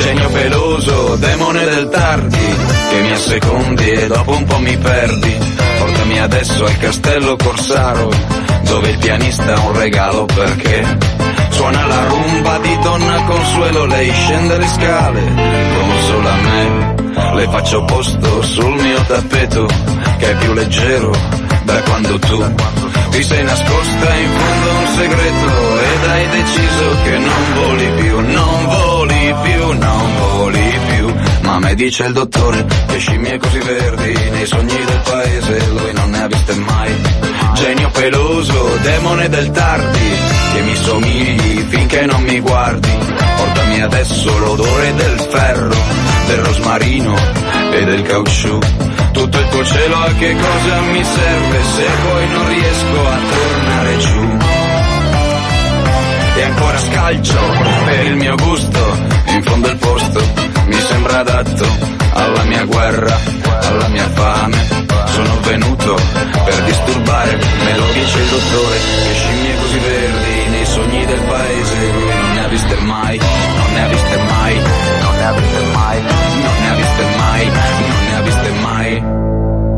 Genio peloso, demone del tardi, che mi assecondi e dopo un po' mi perdi. Portami adesso al castello Corsaro, dove il pianista ha un regalo perché suona la rumba di donna Consuelo, lei scende le scale come solo a me. Le faccio posto sul mio tappeto, che è più leggero da quando tu ti sei nascosta in fondo un segreto ed hai deciso che non voli più, non voli più, non voli più. Ma me dice il dottore che scimmie così verdi nei sogni del paese lui non ne ha viste mai. Genio peloso, demone del tardi, che mi somigli finché non mi guardi. Portami adesso l'odore del ferro, del rosmarino e del caucciù. Tutto il tuo cielo a che cosa mi serve se poi non riesco a tornare giù? E ancora scalcio per il mio gusto, in fondo il posto mi sembra adatto alla mia guerra, alla mia fame. Sono venuto per disturbare, me lo dice il dottore, che scimmie così verdi nei sogni del paese, non ne ha viste mai, non ne ha viste mai, non ne ha viste mai, ne ha viste mai, non ne ha viste mai.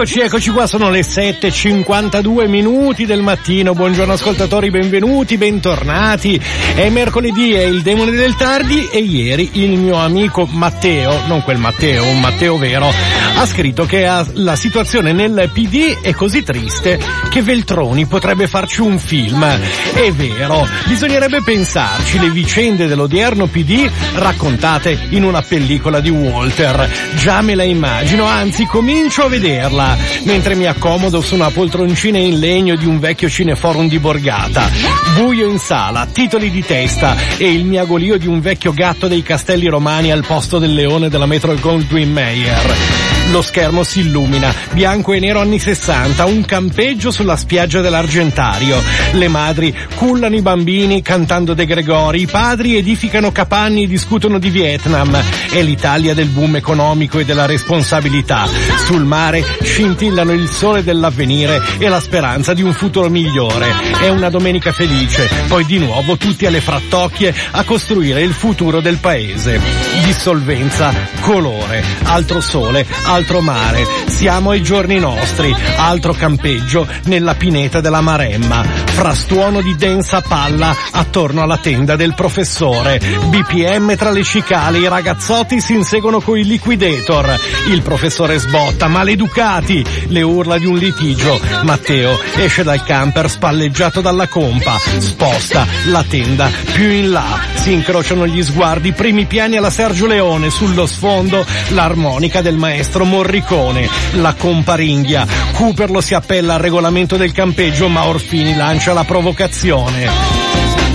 Eccoci, eccoci qua, sono le 7.52 minuti del mattino, buongiorno ascoltatori, benvenuti, bentornati. È mercoledì, è il demone del tardi e ieri il mio amico Matteo, non quel Matteo, un Matteo vero, ha scritto che la situazione nel PD è così triste che Veltroni potrebbe farci un film. È vero, bisognerebbe pensarci le vicende dell'odierno PD raccontate in una pellicola di Walter. Già me la immagino, anzi comincio a vederla mentre mi accomodo su una poltroncina in legno di un vecchio cineforum di Borgata. Buio in sala, titoli di testa e il miagolio di un vecchio gatto dei castelli romani al posto del leone della Metro Goldwyn Mayer. Lo schermo si illumina, bianco e nero anni 60, un campeggio sulla spiaggia dell'Argentario. Le madri cullano i bambini cantando De Gregori, i padri edificano capanne e discutono di Vietnam. È l'Italia del boom economico e della responsabilità. Sul mare scintillano il sole dell'avvenire e la speranza di un futuro migliore. È una domenica felice, poi di nuovo tutti alle frattocchie a costruire il futuro del paese. Dissolvenza, colore, altro sole, altro mare. Siamo ai giorni nostri, altro campeggio nella pineta della Maremma. Frastuono di densa palla attorno alla tenda del professore. BPM tra le cicale, i ragazzotti si inseguono coi liquidator. Il professore sbotta, maleducati! Le urla di un litigio. Matteo esce dal camper spalleggiato dalla compa. Sposta la tenda più in là. Si incrociano gli sguardi, primi piani alla Sergio Leone, sullo sfondo l'armonica del maestro Morricone. La compa ringhia. Cooper si appella al regolamento del campeggio, ma Orfini lancia la provocazione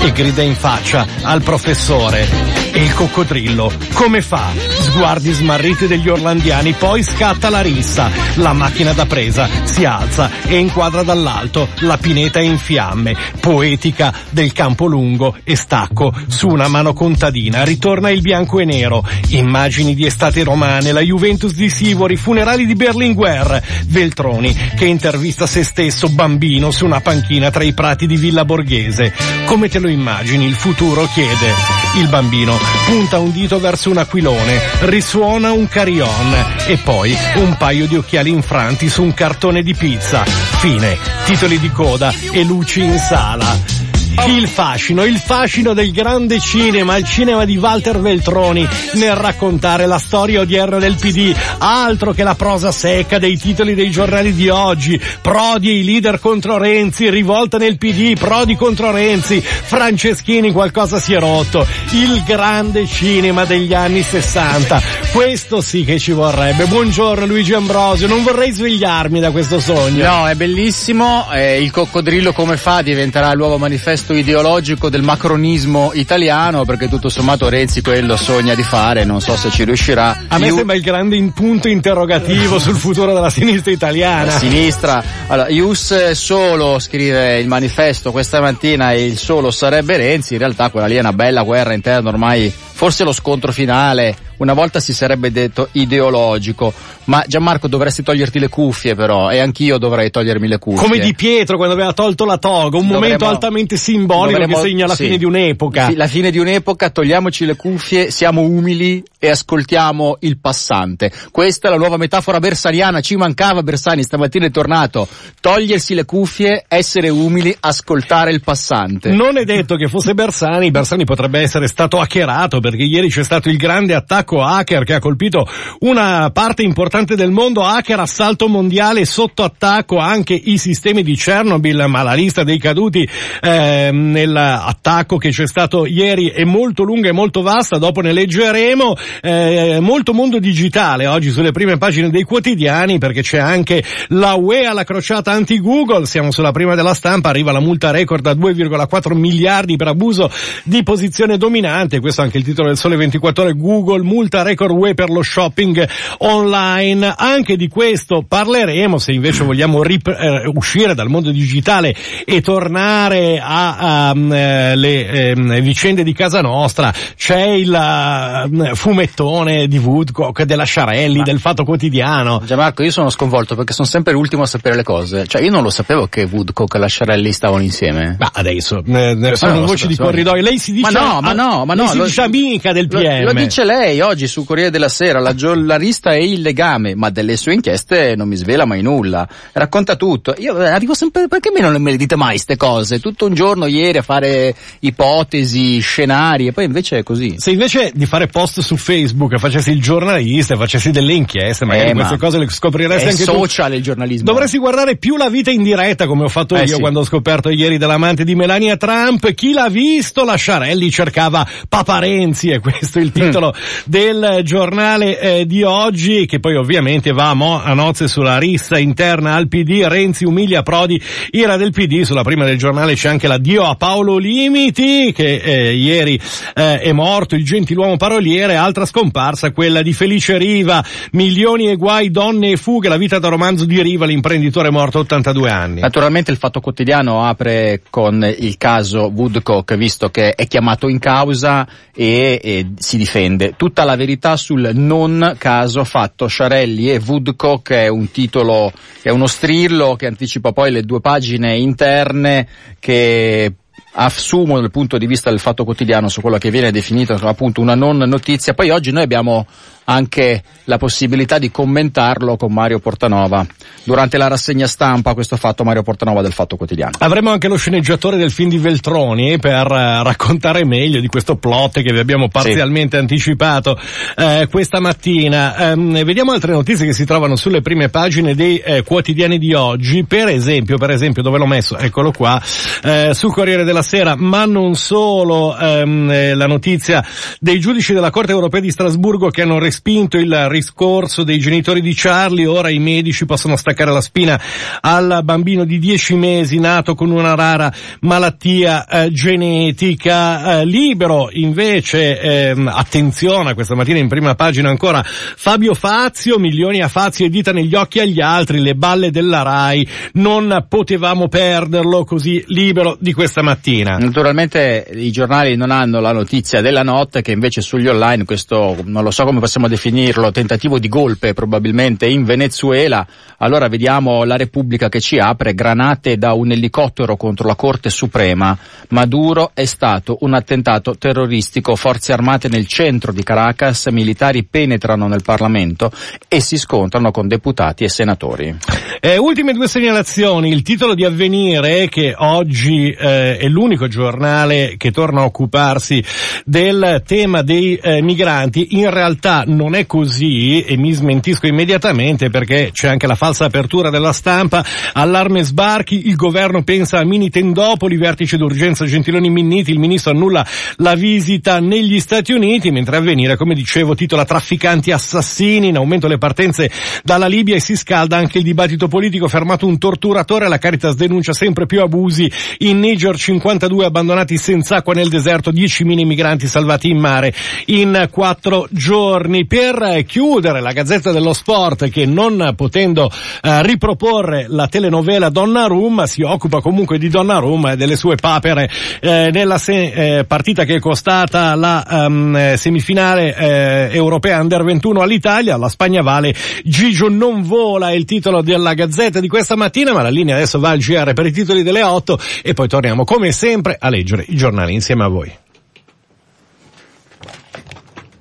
e grida in faccia al professore. E il coccodrillo come fa? sguardi smarriti degli orlandiani, poi scatta la rissa, la macchina da presa si alza e inquadra dall'alto la pineta in fiamme, poetica del campo lungo e stacco su una mano contadina, ritorna il bianco e nero, immagini di estate romane, la Juventus di Sivori, funerali di Berlinguer, Veltroni che intervista se stesso bambino su una panchina tra i prati di Villa Borghese. Come te lo immagini? Il futuro chiede. Il bambino punta un dito verso un aquilone, risuona un carillon e poi un paio di occhiali infranti su un cartone di pizza. Fine, titoli di coda e luci in sala. Il fascino, il fascino del grande cinema, il cinema di Walter Veltroni nel raccontare la storia odierna del PD, altro che la prosa secca dei titoli dei giornali di oggi, Prodi e i leader contro Renzi, rivolta nel PD, Prodi contro Renzi, Franceschini qualcosa si è rotto, il grande cinema degli anni 60, questo sì che ci vorrebbe. Buongiorno Luigi Ambrosio, non vorrei svegliarmi da questo sogno. No, è bellissimo, eh, il coccodrillo come fa diventerà il nuovo manifesto ideologico del macronismo italiano perché tutto sommato Renzi quello sogna di fare, non so se ci riuscirà. A me Iu- sembra il grande punto interrogativo sul futuro della sinistra italiana. a sinistra. Allora, Ius solo scrive il manifesto questa mattina e il solo sarebbe Renzi, in realtà quella lì è una bella guerra interna ormai, forse lo scontro finale, una volta si sarebbe detto ideologico, ma Gianmarco dovresti toglierti le cuffie però e anch'io dovrei togliermi le cuffie. Come Di Pietro quando aveva tolto la toga, un Dovremmo- momento altamente simbolico Dovremmo- che segna la sì. fine di un'epoca. Sì, la fine di un'epoca, togliamoci le cuffie, siamo umili e ascoltiamo il passante. Questa è la nuova metafora bersaniana, ci mancava Bersani, stamattina è tornato. Togliersi le cuffie, essere umili, ascoltare il passante. Non è detto che fosse Bersani, Bersani potrebbe essere stato hackerato perché ieri c'è stato il grande attacco hacker che ha colpito una parte importante del mondo, hacker assalto mondiale sotto attacco anche i sistemi di Chernobyl, ma la lista dei caduti ehm, nell'attacco che c'è stato ieri è molto lunga e molto vasta, dopo ne leggeremo, eh, molto mondo digitale oggi sulle prime pagine dei quotidiani perché c'è anche la UE alla crociata anti-Google, siamo sulla prima della stampa, arriva la multa record a 2,4 miliardi per abuso di posizione dominante, questo è anche il titolo del Sole 24 ore, Google multa record UE per lo shopping online, anche di questo parleremo se invece vogliamo rip- eh, uscire dal mondo digitale e tornare a, a, mm, eh, ehm, vicende di casa nostra, c'è il eh, fumettone di Woodcock, della Sciarelli, del Fatto Quotidiano. Gianmarco, io sono sconvolto perché sono sempre l'ultimo a sapere le cose. Cioè, io non lo sapevo che Woodcock e la Sciarelli stavano insieme. Ma adesso, eh, sono no, lo voci so, di so. corridoio. Lei si dice, Ma no, ma no, ma no, lei si lo- dice amica del Lo, PM. lo dice lei oggi su Corriere della Sera, la giornalista è il legame, ma delle sue inchieste non mi svela mai nulla. Racconta tutto. Io eh, arrivo sempre, perché me non me le dite mai ste cose? Tutto un giorno ieri a fare ipotesi, scenari e poi invece è così. Se invece di fare post su Facebook facessi il giornalista, facessi delle inchieste, magari Eh, ma queste cose le scopriresti anche tu. social il giornalismo. Dovresti guardare più la vita in diretta come ho fatto Eh, io sì. quando ho scoperto ieri dell'amante di Melania Trump. Chi l'ha visto? La Sciarelli cercava Papa Renzi e questo è il titolo del giornale eh, di oggi che poi ovviamente va a, mo- a nozze sulla rissa interna al PD. Renzi umilia Prodi, ira del PD. Sulla prima del giornale c'è anche l'addio a Paolo Limiti che eh, ieri eh, è morto, il gentiluomo paroliere. Altra scomparsa, quella di Felice Riva. Milioni e guai, donne e fughe. La vita da romanzo di Riva, l'imprenditore morto a 82 anni. Naturalmente il Fatto Quotidiano apre con il caso Woodcock, visto che è chiamato in causa e, e si difende. Tutta la verità sul non caso fatto Sciarelli e Woodcock è un titolo, è uno strillo che anticipa poi le due pagine interne che assumono dal punto di vista del Fatto Quotidiano su quello che viene definito appunto una non notizia. Poi oggi noi abbiamo anche la possibilità di commentarlo con Mario Portanova. Durante la rassegna stampa questo fatto Mario Portanova del Fatto Quotidiano. Avremo anche lo sceneggiatore del film di Veltroni per eh, raccontare meglio di questo plot che vi abbiamo parzialmente anticipato eh, questa mattina. Ehm, vediamo altre notizie che si trovano sulle prime pagine dei eh, quotidiani di oggi. Per esempio, per esempio, dove l'ho messo? Eccolo qua, eh, sul Corriere della Sera, ma non solo ehm, eh, la notizia dei giudici della Corte Europea di Strasburgo che hanno respinto il riscorso dei genitori di Charlie, ora i medici possono staccare la spina al bambino di 10 mesi nato con una rara malattia eh, genetica. Eh, libero invece, ehm, attenzione, questa mattina in prima pagina ancora Fabio Fazio, milioni a Fazio e dita negli occhi agli altri, le balle della RAI, non potevamo perderlo così libero di questa mattina. Naturalmente i giornali non hanno la notizia della notte che invece sugli online questo, non lo so come possiamo definirlo, tentativo di golpe probabilmente in Venezuela, allora vediamo la Repubblica che ci apre, granate da un elicottero contro la Corte Suprema, Maduro è stato un attentato terroristico, forze armate nel centro di Caracas, militari penetrano nel Parlamento e si scontrano con deputati e senatori. Eh, ultime due segnalazioni, il titolo di avvenire che oggi eh, è l'unico giornale che torna a occuparsi del tema dei eh, migranti, in realtà non è così e mi smentisco immediatamente perché c'è anche la falsa apertura della stampa, allarme sbarchi, il governo pensa a mini tendopoli, vertice d'urgenza Gentiloni Minniti, il ministro annulla la visita negli Stati Uniti, mentre avvenire, come dicevo, titola trafficanti assassini, in aumento le partenze dalla Libia e si scalda anche il dibattito politico, fermato un torturatore, la Caritas denuncia sempre più abusi in Niger, 52 abbandonati senza acqua nel deserto, 10 mini migranti salvati in mare in quattro giorni. Per chiudere la Gazzetta dello Sport che non potendo eh, riproporre la telenovela Donnarumma si occupa comunque di Donnarumma e delle sue papere eh, nella se- eh, partita che è costata la um, semifinale eh, europea under 21 all'Italia, la Spagna vale Gigio non vola è il titolo della Gazzetta di questa mattina, ma la linea adesso va al GR per i titoli delle 8 e poi torniamo come sempre a leggere i giornali insieme a voi.